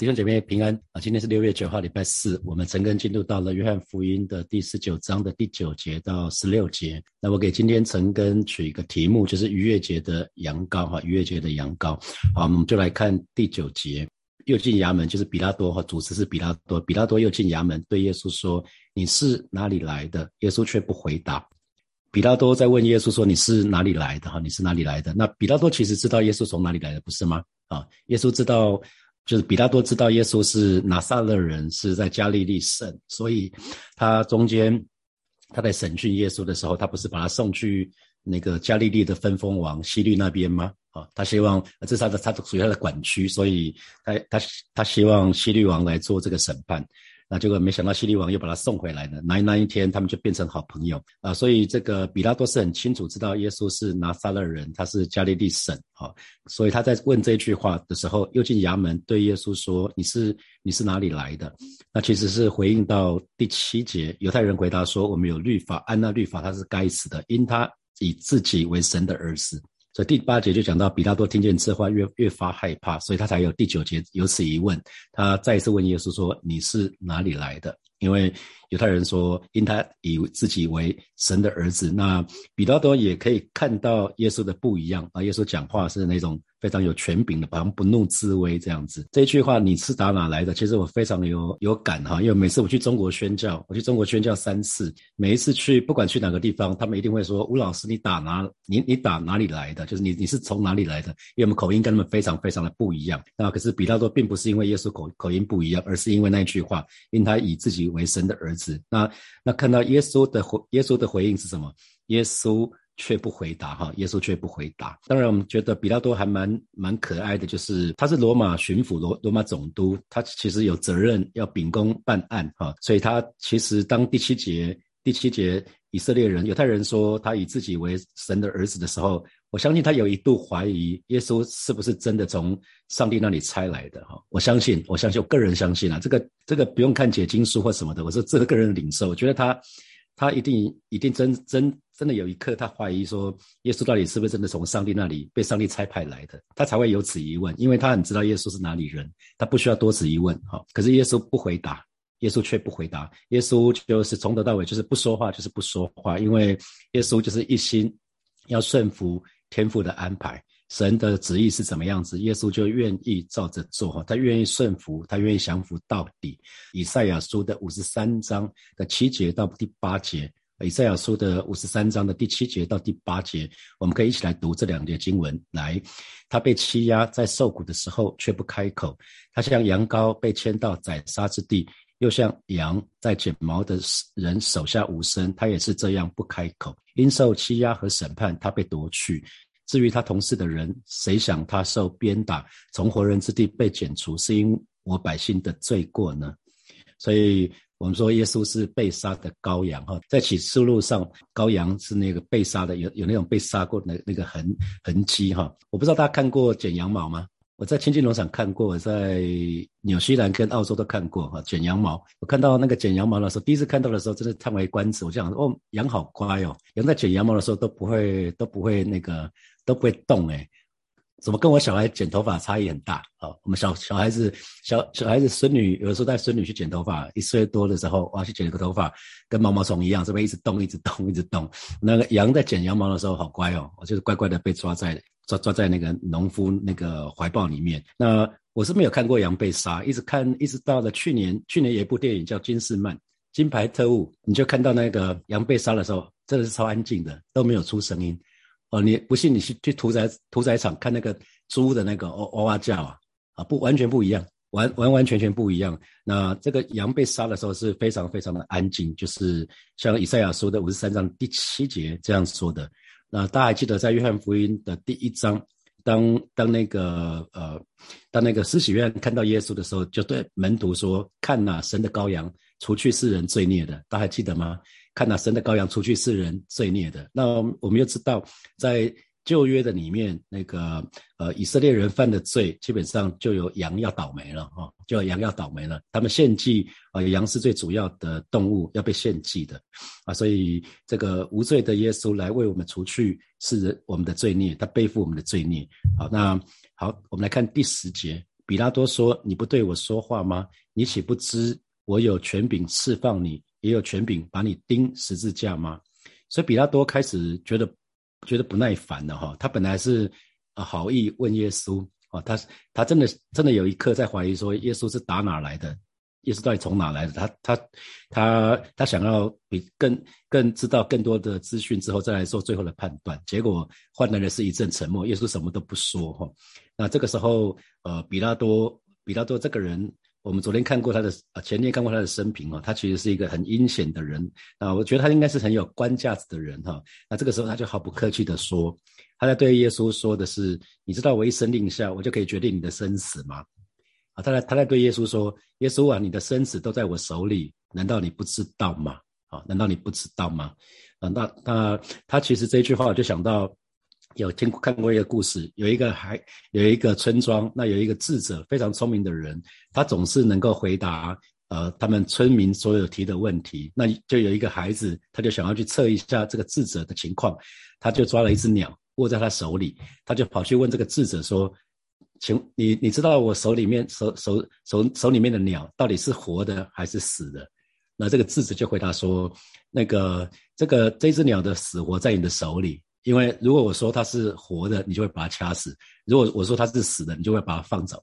弟兄姐妹平安啊！今天是六月九号，礼拜四，我们陈根进入到了约翰福音的第十九章的第九节到十六节。那我给今天陈根取一个题目，就是逾越节的羊羔哈，逾越节的羊羔。好，我们就来看第九节，又进衙门，就是比拉多哈，主持是比拉多，比拉多又进衙门，对耶稣说：“你是哪里来的？”耶稣却不回答。比拉多在问耶稣说：“你是哪里来的？哈，你是哪里来的？”那比拉多其实知道耶稣从哪里来的，不是吗？啊，耶稣知道。就是比拉多知道耶稣是拿撒勒人，是在加利利圣，所以他中间他在审讯耶稣的时候，他不是把他送去那个加利利的分封王西律那边吗？啊，他希望这是他的，他属于他的管区，所以他他他希望西律王来做这个审判。那结果没想到，希律王又把他送回来了。那那一天，他们就变成好朋友啊。所以这个比拉多是很清楚知道耶稣是拿撒勒人，他是加利利省啊。所以他在问这句话的时候，又进衙门对耶稣说：“你是你是哪里来的？”那其实是回应到第七节，犹太人回答说：“我们有律法，按那律法他是该死的，因他以自己为神的儿子。”所以第八节就讲到，比拉多听见这话越越发害怕，所以他才有第九节有此疑问。他再一次问耶稣说：“你是哪里来的？”因为犹太人说，因他以自己为神的儿子，那比拉多也可以看到耶稣的不一样啊。耶稣讲话是那种。非常有权柄的，好像不怒自威这样子。这一句话你是打哪来的？其实我非常的有有感哈，因为每次我去中国宣教，我去中国宣教三次，每一次去不管去哪个地方，他们一定会说吴老师你打哪你你打哪里来的？就是你你是从哪里来的？因为我们口音跟他们非常非常的不一样。那可是比拉多并不是因为耶稣口口音不一样，而是因为那句话，因他以自己为神的儿子。那那看到耶稣的回耶稣的回应是什么？耶稣。却不回答哈，耶稣却不回答。当然，我们觉得比拉多还蛮蛮可爱的，就是他是罗马巡抚罗罗马总督，他其实有责任要秉公办案哈，所以他其实当第七节第七节以色列人犹太人说他以自己为神的儿子的时候，我相信他有一度怀疑耶稣是不是真的从上帝那里差来的哈。我相信，我相信，我个人相信啊，这个这个不用看解经书或什么的，我是这个个人领受，我觉得他。他一定一定真真真的有一刻，他怀疑说，耶稣到底是不是真的从上帝那里被上帝差派来的？他才会有此疑问，因为他很知道耶稣是哪里人，他不需要多此疑问。哈，可是耶稣不回答，耶稣却不回答，耶稣就是从头到尾就是不说话，就是不说话，因为耶稣就是一心要顺服天父的安排。神的旨意是怎么样子，耶稣就愿意照着做哈，他愿意顺服，他愿意降服到底。以赛亚书的五十三章的七节到第八节，以赛亚书的五十三章的第七节到第八节，我们可以一起来读这两节经文。来，他被欺压，在受苦的时候却不开口；他像羊羔被牵到宰杀之地，又像羊在剪毛的人手下无声，他也是这样不开口。因受欺压和审判，他被夺去。至于他同事的人，谁想他受鞭打，从活人之地被剪除，是因我百姓的罪过呢？所以，我们说耶稣是被杀的羔羊哈，在启示录上，羔羊是那个被杀的，有有那种被杀过的那个痕痕迹哈。我不知道大家看过剪羊毛吗？我在亲近农场看过，在纽西兰跟澳洲都看过哈，剪羊毛。我看到那个剪羊毛的时候，第一次看到的时候，真的叹为观止。我就想，哦，羊好乖哦，羊在剪羊毛的时候都不会都不会那个。都不会动哎，怎么跟我小孩剪头发差异很大啊？我们小小孩子小小孩子孙女有的时候带孙女去剪头发，一岁多的时候哇去剪一个头发，跟毛毛虫一样，这边一直动一直动一直动。那个羊在剪羊毛的时候好乖哦，我就是乖乖的被抓在抓抓在那个农夫那个怀抱里面。那我是没有看过羊被杀，一直看一直到了去年，去年有一部电影叫《金士曼金牌特务》，你就看到那个羊被杀的时候，真的是超安静的，都没有出声音。哦，你不信你去去屠宰屠宰场看那个猪的那个哦哇哇叫啊啊不完全不一样，完完完全全不一样。那这个羊被杀的时候是非常非常的安静，就是像以赛亚说的五十三章第七节这样说的。那大家还记得在约翰福音的第一章，当当那个呃当那个施洗约翰看到耶稣的时候，就对门徒说：“看呐，神的羔羊，除去世人罪孽的。”大家还记得吗？看那神的羔羊除去世人罪孽的，那我们又知道，在旧约的里面，那个呃以色列人犯的罪，基本上就有羊要倒霉了哈，就有羊要倒霉了。他们献祭啊，羊是最主要的动物要被献祭的啊，所以这个无罪的耶稣来为我们除去是我们的罪孽，他背负我们的罪孽。好，那好，我们来看第十节。比拉多说：“你不对我说话吗？你岂不知我有权柄释放你，也有权柄把你钉十字架吗？”所以比拉多开始觉得觉得不耐烦了哈。他本来是啊好意问耶稣啊，他他真的真的有一刻在怀疑说耶稣是打哪来的。耶稣到底从哪来的？他他他他想要比更更知道更多的资讯之后再来做最后的判断。结果换来的是一阵沉默，耶稣什么都不说哈。那这个时候，呃，比拉多比拉多这个人，我们昨天看过他的啊，前天看过他的生平哦，他其实是一个很阴险的人啊。我觉得他应该是很有官架子的人哈。那这个时候他就毫不客气的说，他在对耶稣说的是：你知道我一声令下，我就可以决定你的生死吗？啊，他在他在对耶稣说：“耶稣啊，你的生死都在我手里，难道你不知道吗？啊，难道你不知道吗？啊，那那他其实这句话，我就想到有听看过一个故事，有一个还有一个村庄，那有一个智者，非常聪明的人，他总是能够回答呃他们村民所有提的问题。那就有一个孩子，他就想要去测一下这个智者的情况，他就抓了一只鸟握在他手里，他就跑去问这个智者说。”请你你知道我手里面手手手手里面的鸟到底是活的还是死的？那这个智者就回答说：那个这个这只鸟的死活在你的手里，因为如果我说它是活的，你就会把它掐死；如果我说它是死的，你就会把它放走。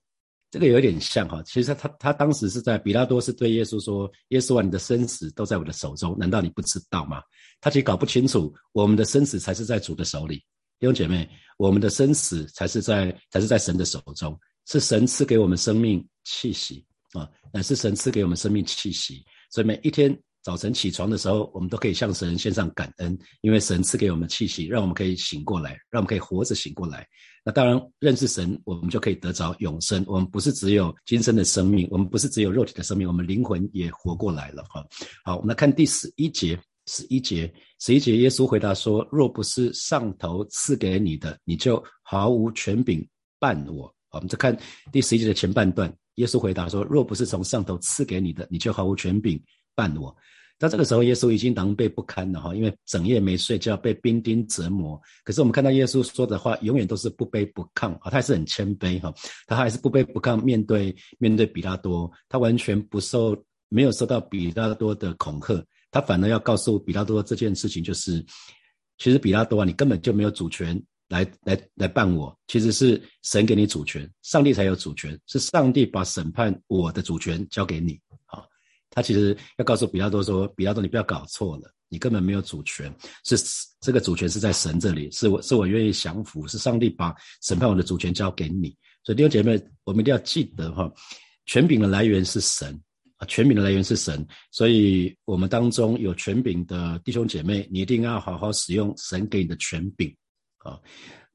这个有点像哈，其实他他当时是在比拉多是对耶稣说：耶稣啊，你的生死都在我的手中，难道你不知道吗？他其实搞不清楚，我们的生死才是在主的手里。弟兄姐妹，我们的生死才是在才是在神的手中，是神赐给我们生命气息啊，乃是神赐给我们生命气息。所以每一天早晨起床的时候，我们都可以向神献上感恩，因为神赐给我们气息，让我们可以醒过来，让我们可以活着醒过来。那当然认识神，我们就可以得着永生。我们不是只有今生的生命，我们不是只有肉体的生命，我们灵魂也活过来了哈。好，我们来看第十一节。十一节，十一节，耶稣回答说：“若不是上头赐给你的，你就毫无权柄办我。”我们再看第十一节的前半段，耶稣回答说：“若不是从上头赐给你的，你就毫无权柄办我。”在这个时候，耶稣已经狼狈不堪了哈，因为整夜没睡觉，被兵丁折磨。可是我们看到耶稣说的话，永远都是不卑不亢啊，他还是很谦卑哈，他还是不卑不亢，面对面对比拉多，他完全不受，没有受到比拉多的恐吓。他反而要告诉比拉多这件事情，就是其实比拉多啊，你根本就没有主权来来来办我，其实是神给你主权，上帝才有主权，是上帝把审判我的主权交给你。他其实要告诉比拉多说，比拉多你不要搞错了，你根本没有主权，是这个主权是在神这里，是我是我愿意降服，是上帝把审判我的主权交给你。所以弟兄姐妹，我们一定要记得哈，权柄的来源是神。啊，权柄的来源是神，所以我们当中有权柄的弟兄姐妹，你一定要好好使用神给你的权柄啊。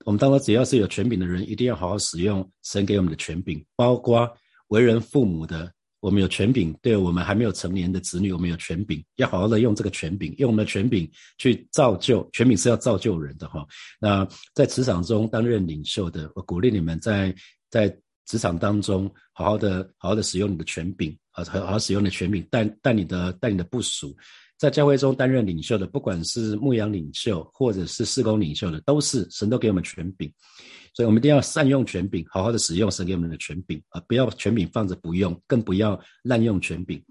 我们当中只要是有权柄的人，一定要好好使用神给我们的权柄，包括为人父母的，我们有权柄；对我们还没有成年的子女，我们有权柄，要好好的用这个权柄，用我们的权柄去造就。权柄是要造就人的哈。那在职场中担任领袖的，我鼓励你们在在。职场当中，好好的、好好的使用你的权柄啊，好好使用你的权柄，带带你的、带你的部署，在教会中担任领袖的，不管是牧羊领袖或者是事工领袖的，都是神都给我们权柄，所以我们一定要善用权柄，好好的使用神给我们的权柄啊，不要权柄放着不用，更不要滥用权柄。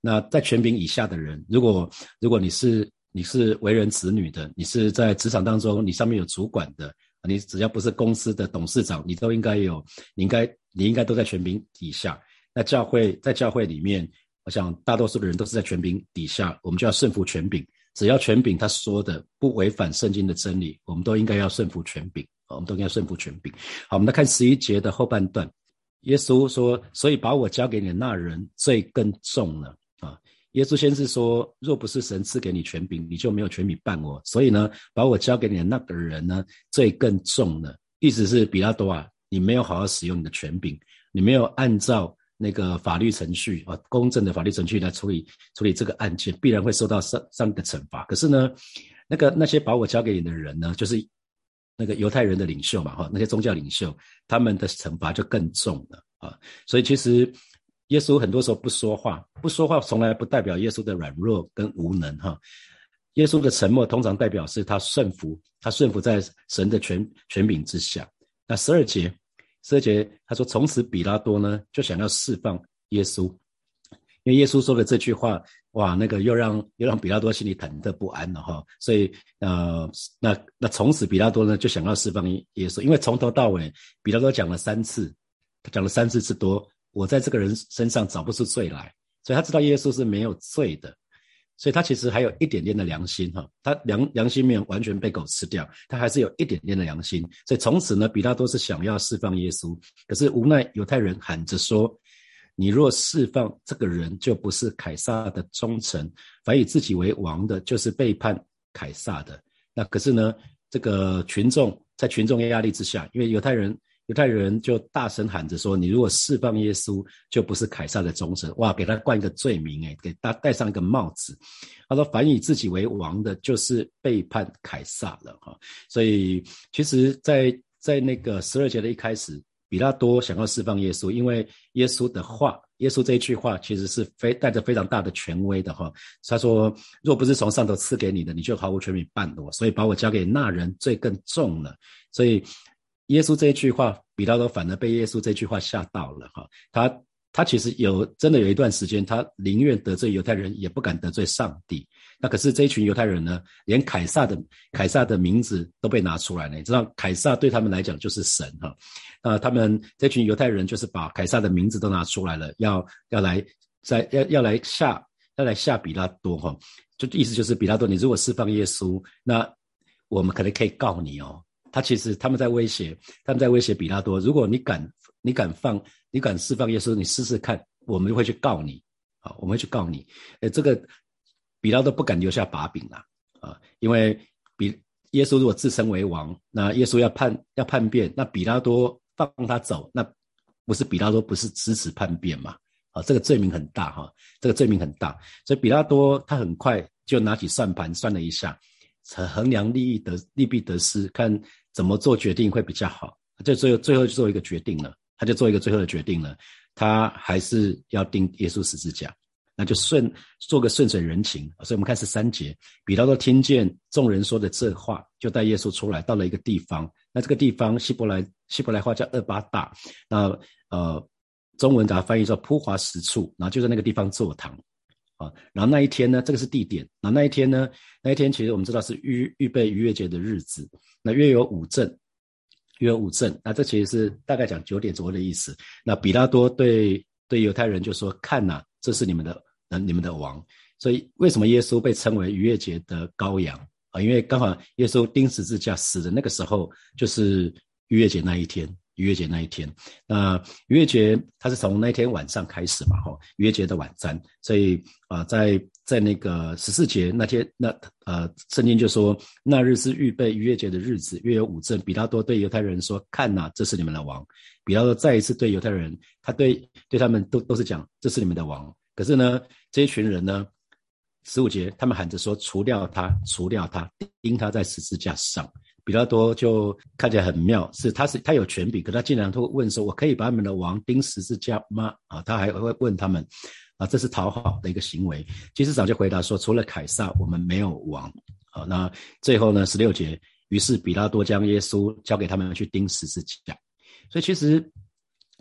那在权柄以下的人，如果如果你是你是为人子女的，你是在职场当中，你上面有主管的。你只要不是公司的董事长，你都应该有，你应该你应该都在权柄底下。那教会在教会里面，我想大多数的人都是在权柄底下，我们就要顺服权柄。只要权柄他说的不违反圣经的真理，我们都应该要顺服权柄。我们都应该顺服权柄。好，我们来看十一节的后半段，耶稣说：“所以把我交给你的那人罪更重了。”啊。耶稣先是说：“若不是神赐给你权柄，你就没有权柄办我。所以呢，把我交给你的那个人呢，罪更重了。意思是比拉多啊，你没有好好使用你的权柄，你没有按照那个法律程序啊，公正的法律程序来处理处理这个案件，必然会受到上上的惩罚。可是呢，那个那些把我交给你的人呢，就是那个犹太人的领袖嘛，哈，那些宗教领袖，他们的惩罚就更重了啊。所以其实。”耶稣很多时候不说话，不说话从来不代表耶稣的软弱跟无能哈。耶稣的沉默通常代表是他顺服，他顺服在神的权权柄之下。那十二节，十二节他说，从此比拉多呢就想要释放耶稣，因为耶稣说的这句话，哇，那个又让又让比拉多心里忐忑不安了哈。所以呃，那那从此比拉多呢就想要释放耶稣，因为从头到尾比拉多讲了三次，他讲了三次之多，我在这个人身上找不出罪来，所以他知道耶稣是没有罪的。所以他其实还有一点点的良心哈，他良良心没有完全被狗吃掉，他还是有一点点的良心。所以从此呢，比拉多是想要释放耶稣，可是无奈犹太人喊着说：“你若释放这个人，就不是凯撒的忠臣；凡以自己为王的，就是背叛凯撒的。”那可是呢，这个群众在群众压力之下，因为犹太人。犹太人就大声喊着说：“你如果释放耶稣，就不是凯撒的忠臣。”哇，给他冠一个罪名，诶，给他戴上一个帽子。他说：“凡以自己为王的，就是背叛凯撒了。”哈，所以其实，在在那个十二节的一开始，比拉多想要释放耶稣，因为耶稣的话，耶稣这一句话其实是非带着非常大的权威的哈。他说：“若不是从上头赐给你的，你就毫无权柄办我，所以把我交给那人，罪更重了。”所以。耶稣这一句话，比拉多反而被耶稣这句话吓到了哈。他他其实有真的有一段时间，他宁愿得罪犹太人，也不敢得罪上帝。那可是这一群犹太人呢，连凯撒的凯撒的名字都被拿出来了。你知道，凯撒对他们来讲就是神哈。那他们这群犹太人就是把凯撒的名字都拿出来了，要要来在要要来吓要来吓比拉多哈。就意思就是比拉多，你如果释放耶稣，那我们可能可以告你哦。他其实他们在威胁，他们在威胁比拉多。如果你敢，你敢放，你敢释放耶稣，你试试看，我们就会去告你。好，我们会去告你。呃，这个比拉多不敢留下把柄了啊，因为比耶稣如果自称为王，那耶稣要叛要叛变，那比拉多放他走，那不是比拉多不是支持叛变嘛？啊，这个罪名很大哈，这个罪名很大，所以比拉多他很快就拿起算盘算了一下，衡衡量利益得利弊得失，看。怎么做决定会比较好？就最后最后就做一个决定了，他就做一个最后的决定了，他还是要钉耶稣十字架，那就顺做个顺水人情。所以我们看十三节，比拉多听见众人说的这话，就带耶稣出来，到了一个地方。那这个地方希伯来希伯来话叫厄巴大，那呃中文把它翻译叫铺华石处，然后就在那个地方坐堂。啊，然后那一天呢，这个是地点。那那一天呢，那一天其实我们知道是预预备逾越节的日子。那约有五正，约有五正。那这其实是大概讲九点左右的意思。那比拉多对对犹太人就说：“看呐，这是你们的，那，你们的王。”所以为什么耶稣被称为逾越节的羔羊啊？因为刚好耶稣钉十字架死的那个时候，就是逾越节那一天。逾越节那一天，那逾越节它是从那天晚上开始嘛，哈，逾越节的晚餐，所以啊，在在那个十四节那天，那呃，圣经就说那日是预备逾越节的日子，约有五正。比拉多对犹太人说：“看呐，这是你们的王。”比拉多再一次对犹太人，他对对他们都都是讲：“这是你们的王。”可是呢，这一群人呢，十五节他们喊着说：“除掉他，除掉他，钉他在十字架上。”比拉多就看起来很妙，是他是他有权柄，可他竟然会问说：“我可以把他们的王钉十字架吗？”啊，他还会问他们，啊，这是讨好的一个行为。其实早就回答说：“除了凯撒，我们没有王。”好，那最后呢，十六节，于是比拉多将耶稣交给他们去钉十字架。所以其实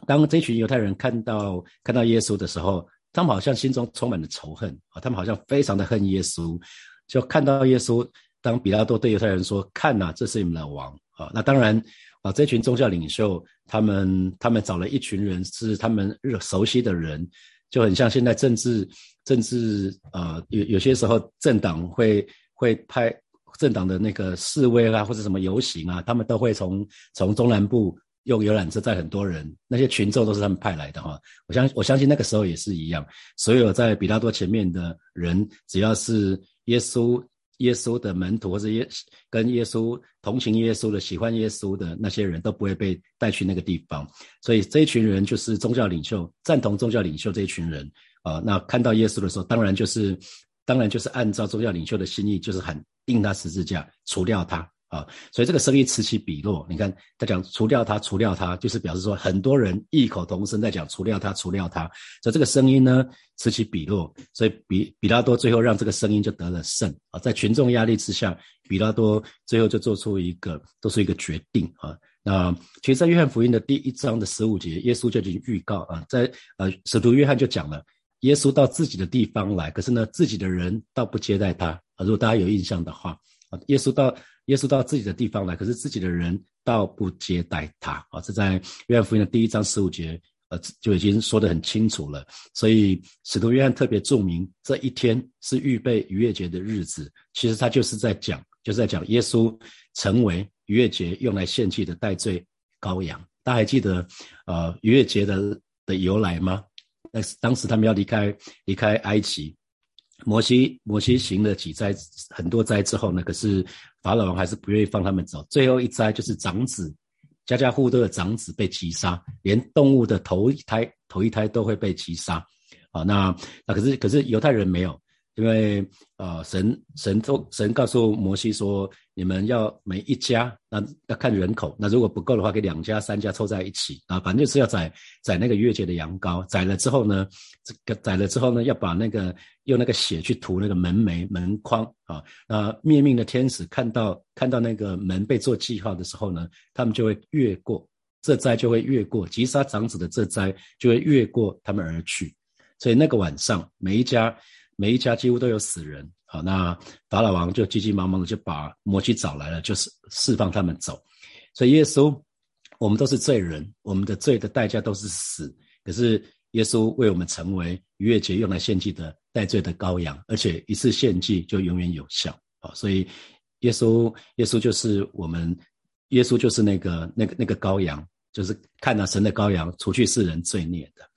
当这群犹太人看到看到耶稣的时候，他们好像心中充满了仇恨啊，他们好像非常的恨耶稣，就看到耶稣。当比拉多对犹太人说：“看呐，这是你们的王啊！”那当然啊，这群宗教领袖他们他们找了一群人是他们熟悉的人，就很像现在政治政治呃有有些时候政党会会派政党的那个示威啊或者什么游行啊，他们都会从从中南部用游览车载很多人，那些群众都是他们派来的哈。我相我相信那个时候也是一样，所有在比拉多前面的人，只要是耶稣。耶稣的门徒或者耶跟耶稣同情耶稣的、喜欢耶稣的那些人都不会被带去那个地方，所以这一群人就是宗教领袖，赞同宗教领袖这一群人啊。那看到耶稣的时候，当然就是，当然就是按照宗教领袖的心意，就是很钉他十字架，除掉他。啊，所以这个声音此起彼落。你看他讲除掉他，除掉他，就是表示说很多人异口同声在讲除掉他，除掉他。所以这个声音呢此起彼落，所以比比拉多最后让这个声音就得了胜啊。在群众压力之下，比拉多最后就做出一个做出一个决定啊。那其实，在约翰福音的第一章的十五节，耶稣就已经预告啊，在呃使徒约翰就讲了，耶稣到自己的地方来，可是呢，自己的人倒不接待他啊。如果大家有印象的话啊，耶稣到耶稣到自己的地方来，可是自己的人倒不接待他啊。这在约翰福音的第一章十五节。呃，就已经说得很清楚了。所以使徒约翰特别注明，这一天是预备逾越节的日子。其实他就是在讲，就是在讲耶稣成为逾越节用来献祭的代罪羔羊。大家还记得呃逾越节的的由来吗？那当时他们要离开离开埃及，摩西摩西行了几灾很多灾之后呢，可是法老王还是不愿意放他们走。最后一灾就是长子。家家户户都有长子被击杀，连动物的头一胎头一胎都会被击杀。啊，那那可是可是犹太人没有。因为呃，神神都神告诉摩西说，你们要每一家那要看人口，那如果不够的话，给两家三家凑在一起啊，反正就是要宰宰那个月节的羊羔，宰了之后呢，这个宰了之后呢，要把那个用那个血去涂那个门楣门框啊，那灭命的天使看到看到那个门被做记号的时候呢，他们就会越过这灾就会越过击杀长子的这灾就会越过他们而去，所以那个晚上每一家。每一家几乎都有死人，好，那法老王就急急忙忙的就把摩西找来了，就是释放他们走。所以耶稣，我们都是罪人，我们的罪的代价都是死。可是耶稣为我们成为逾越节用来献祭的代罪的羔羊，而且一次献祭就永远有效。好，所以耶稣，耶稣就是我们，耶稣就是那个那个那个羔羊，就是看到神的羔羊，除去世人罪孽的。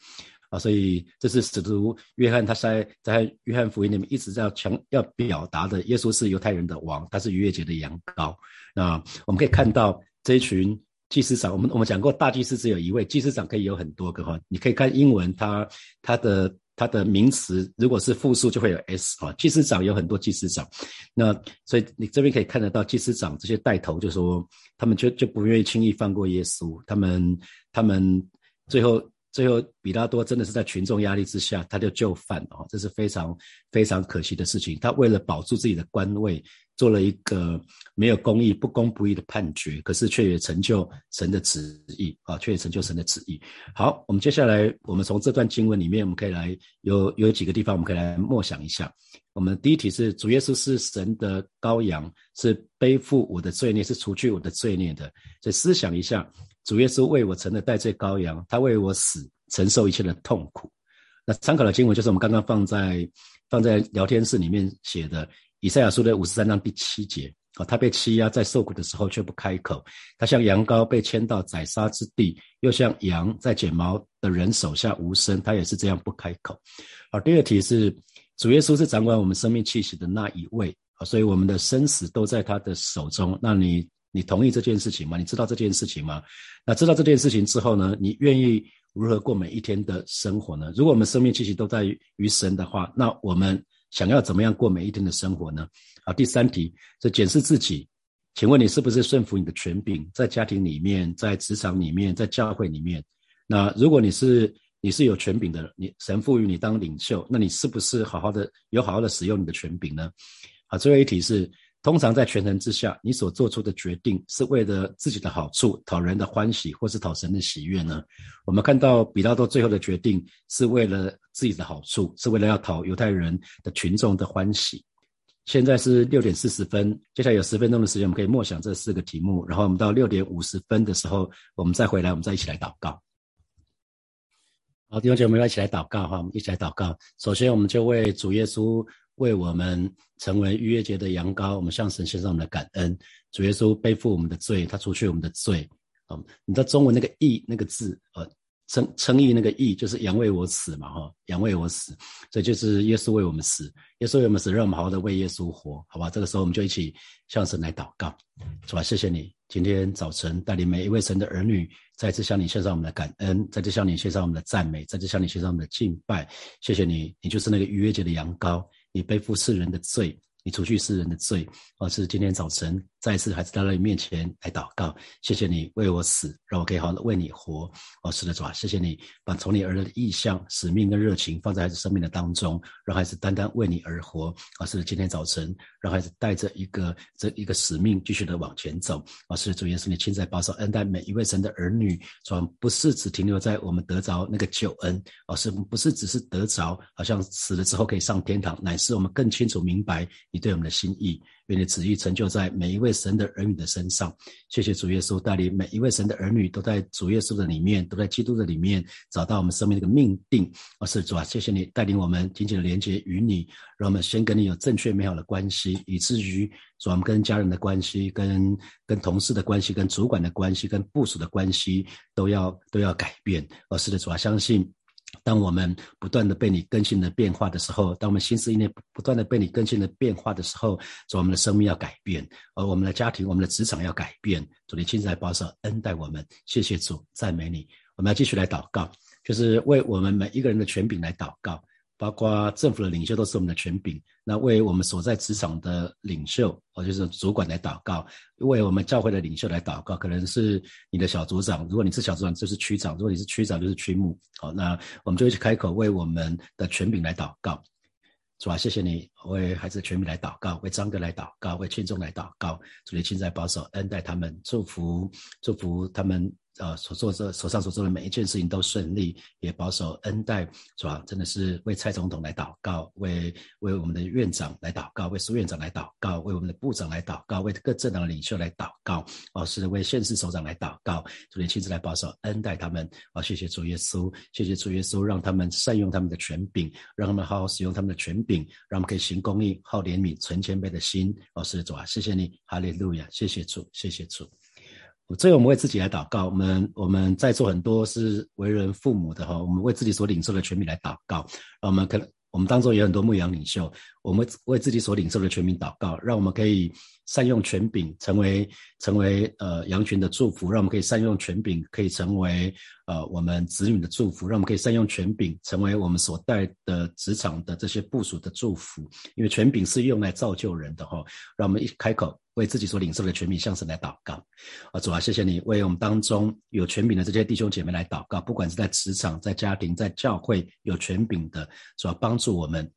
啊，所以这是使徒约翰他在在约翰福音里面一直在强要表达的，耶稣是犹太人的王，他是逾越节的羊羔。那我们可以看到这一群祭司长，我们我们讲过大祭司只有一位，祭司长可以有很多个哈。你可以看英文，它它的它的名词如果是复数就会有 s 哈。祭司长有很多祭司长，那所以你这边可以看得到祭司长这些带头，就说他们就就不愿意轻易放过耶稣，他们他们最后。最后，比拉多真的是在群众压力之下，他就就范哦，这是非常非常可惜的事情。他为了保住自己的官位，做了一个没有公义、不公不义的判决，可是却也成就神的旨意啊，却也成就神的旨意。好，我们接下来，我们从这段经文里面，我们可以来有有几个地方，我们可以来默想一下。我们第一题是：主耶稣是神的羔羊，是背负我的罪孽，是除去我的罪孽的。所以思想一下。主耶稣为我成了代罪羔羊，他为我死，承受一切的痛苦。那参考的经文就是我们刚刚放在放在聊天室里面写的以赛亚书的五十三章第七节啊，他被欺压，在受苦的时候却不开口，他像羊羔被牵到宰杀之地，又像羊在剪毛的人手下无声，他也是这样不开口。好，第二题是主耶稣是掌管我们生命气息的那一位啊，所以我们的生死都在他的手中。那你？你同意这件事情吗？你知道这件事情吗？那知道这件事情之后呢？你愿意如何过每一天的生活呢？如果我们生命气息都在于神的话，那我们想要怎么样过每一天的生活呢？好，第三题是检视自己，请问你是不是顺服你的权柄，在家庭里面，在职场里面，在教会里面？那如果你是你是有权柄的，你神赋予你当领袖，那你是不是好好的有好好的使用你的权柄呢？好，最后一题是。通常在权衡之下，你所做出的决定是为了自己的好处、讨人的欢喜，或是讨神的喜悦呢？我们看到比拉多最后的决定是为了自己的好处，是为了要讨犹太人的群众的欢喜。现在是六点四十分，接下来有十分钟的时间，我们可以默想这四个题目，然后我们到六点五十分的时候，我们再回来，我们再一起来祷告。好，弟兄姐妹，我们一起来祷告哈，我们一起来祷告。首先，我们就为主耶稣。为我们成为逾越节的羊羔，我们向神献上我们的感恩。主耶稣背负我们的罪，他除去我们的罪。啊，你知道中文那个义那个字，呃，称称义那个义就是羊为我死嘛，哈，羊为我死，所以就是耶稣为我们死，耶稣为我们死，让我们好好的为耶稣活，好吧？这个时候我们就一起向神来祷告，是吧？谢谢你今天早晨带领每一位神的儿女，再次向你献上我们的感恩，再次向你献上我们的赞美，再次向你献上我们的敬拜。谢谢你，你就是那个逾越节的羊羔。你背负世人的罪，你除去世人的罪，而是今天早晨再一次还是到你面前来祷告。谢谢你为我死，让我可以好的为你活。哦，是的，主啊，谢谢你把从你而来的意向、使命跟热情放在孩子生命的当中，让孩子单单为你而活。啊，是的，今天早晨让孩子带着一个这一个使命继续的往前走。啊，是的，主耶稣，你亲自保守恩待每一位神的儿女，主不是只停留在我们得着那个救恩，而是不是只是得着，好像死了之后可以上天堂，乃是我们更清楚明白你对我们的心意。愿你旨意成就在每一位神的儿女的身上。谢谢主耶稣带领每一位神的儿女都在主耶稣的里面，都在基督的里面找到我们生命的一个命定。啊，是主啊，谢谢你带领我们紧紧的连接与你，让我们先跟你有正确美好的关系，以至于主我们跟家人的关系、跟跟同事的关系、跟主管的关系、跟部属的关系都要都要改变。而是的主啊，相信。当我们不断的被你更新的变化的时候，当我们心思意念不断的被你更新的变化的时候，主，我们的生命要改变，而我们的家庭、我们的职场要改变。主，你亲自来保守、恩待我们，谢谢主，赞美你。我们要继续来祷告，就是为我们每一个人的权柄来祷告。包括政府的领袖都是我们的权柄，那为我们所在职场的领袖，或就是主管来祷告，为我们教会的领袖来祷告，可能是你的小组长，如果你是小组长就是区长，如果你是区长就是区牧，好，那我们就一起开口为我们的权柄来祷告。主啊，谢谢你为孩子的权柄来祷告，为张哥来祷告，为群众来祷告，主你亲在保守恩待他们，祝福祝福他们。呃，所做这手上所做的每一件事情都顺利，也保守恩待，是吧？真的是为蔡总统来祷告，为为我们的院长来祷告，为苏院长来祷告，为我们的部长来祷告，为各政党领袖来祷告，哦，是为县市首长来祷告，主你亲自来保守恩待他们，哦，谢谢主耶稣，谢谢主耶稣，让他们善用他们的权柄，让他们好好使用他们的权柄，让我们可以行公益、好怜悯、存谦卑的心，哦，是主啊，谢谢你，哈利路亚，谢谢主，谢谢主。最后，我们为自己来祷告。我们我们在座很多是为人父母的哈，我们为自己所领受的权利来祷告。我们可能我们当中有很多牧羊领袖，我们为自己所领受的权柄祷告，让我们可以善用权柄，成为成为呃羊群的祝福；让我们可以善用权柄，可以成为呃我们子女的祝福；让我们可以善用权柄，成为我们所带的职场的这些部署的祝福。因为权柄是用来造就人的哈，让我们一开口。为自己所领受的权柄向神来祷告，啊主啊，谢谢你为我们当中有权柄的这些弟兄姐妹来祷告，不管是在职场、在家庭、在教会有权柄的，主要帮助我们。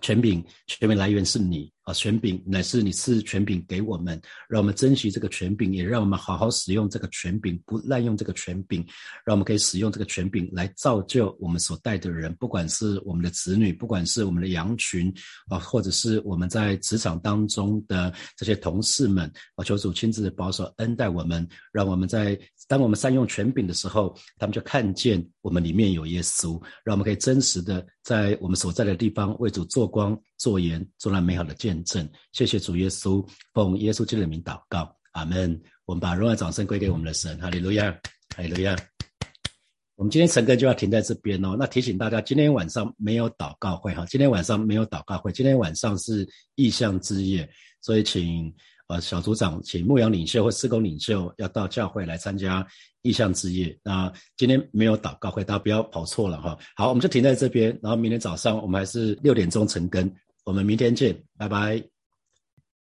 权柄，权柄来源是你啊！权柄乃是你赐权柄给我们，让我们珍惜这个权柄，也让我们好好使用这个权柄，不滥用这个权柄，让我们可以使用这个权柄来造就我们所带的人，不管是我们的子女，不管是我们的羊群啊，或者是我们在职场当中的这些同事们啊，求主亲自保守恩待我们，让我们在当我们善用权柄的时候，他们就看见我们里面有耶稣，让我们可以真实的在我们所在的地方为主做。光做盐，做那美好的见证。谢谢主耶稣，奉耶稣基督的名祷告，阿门。我们把荣耀掌声归给我们的神，哈利路亚，哈利路亚。我们今天晨更就要停在这边哦。那提醒大家，今天晚上没有祷告会哈，今天晚上没有祷告会，今天晚上是意象之夜，所以请呃小组长，请牧羊领袖或施工领袖要到教会来参加。意向之夜，那今天没有祷告会，大家不要跑错了哈。好，我们就停在这边，然后明天早上我们还是六点钟晨更，我们明天见，拜拜。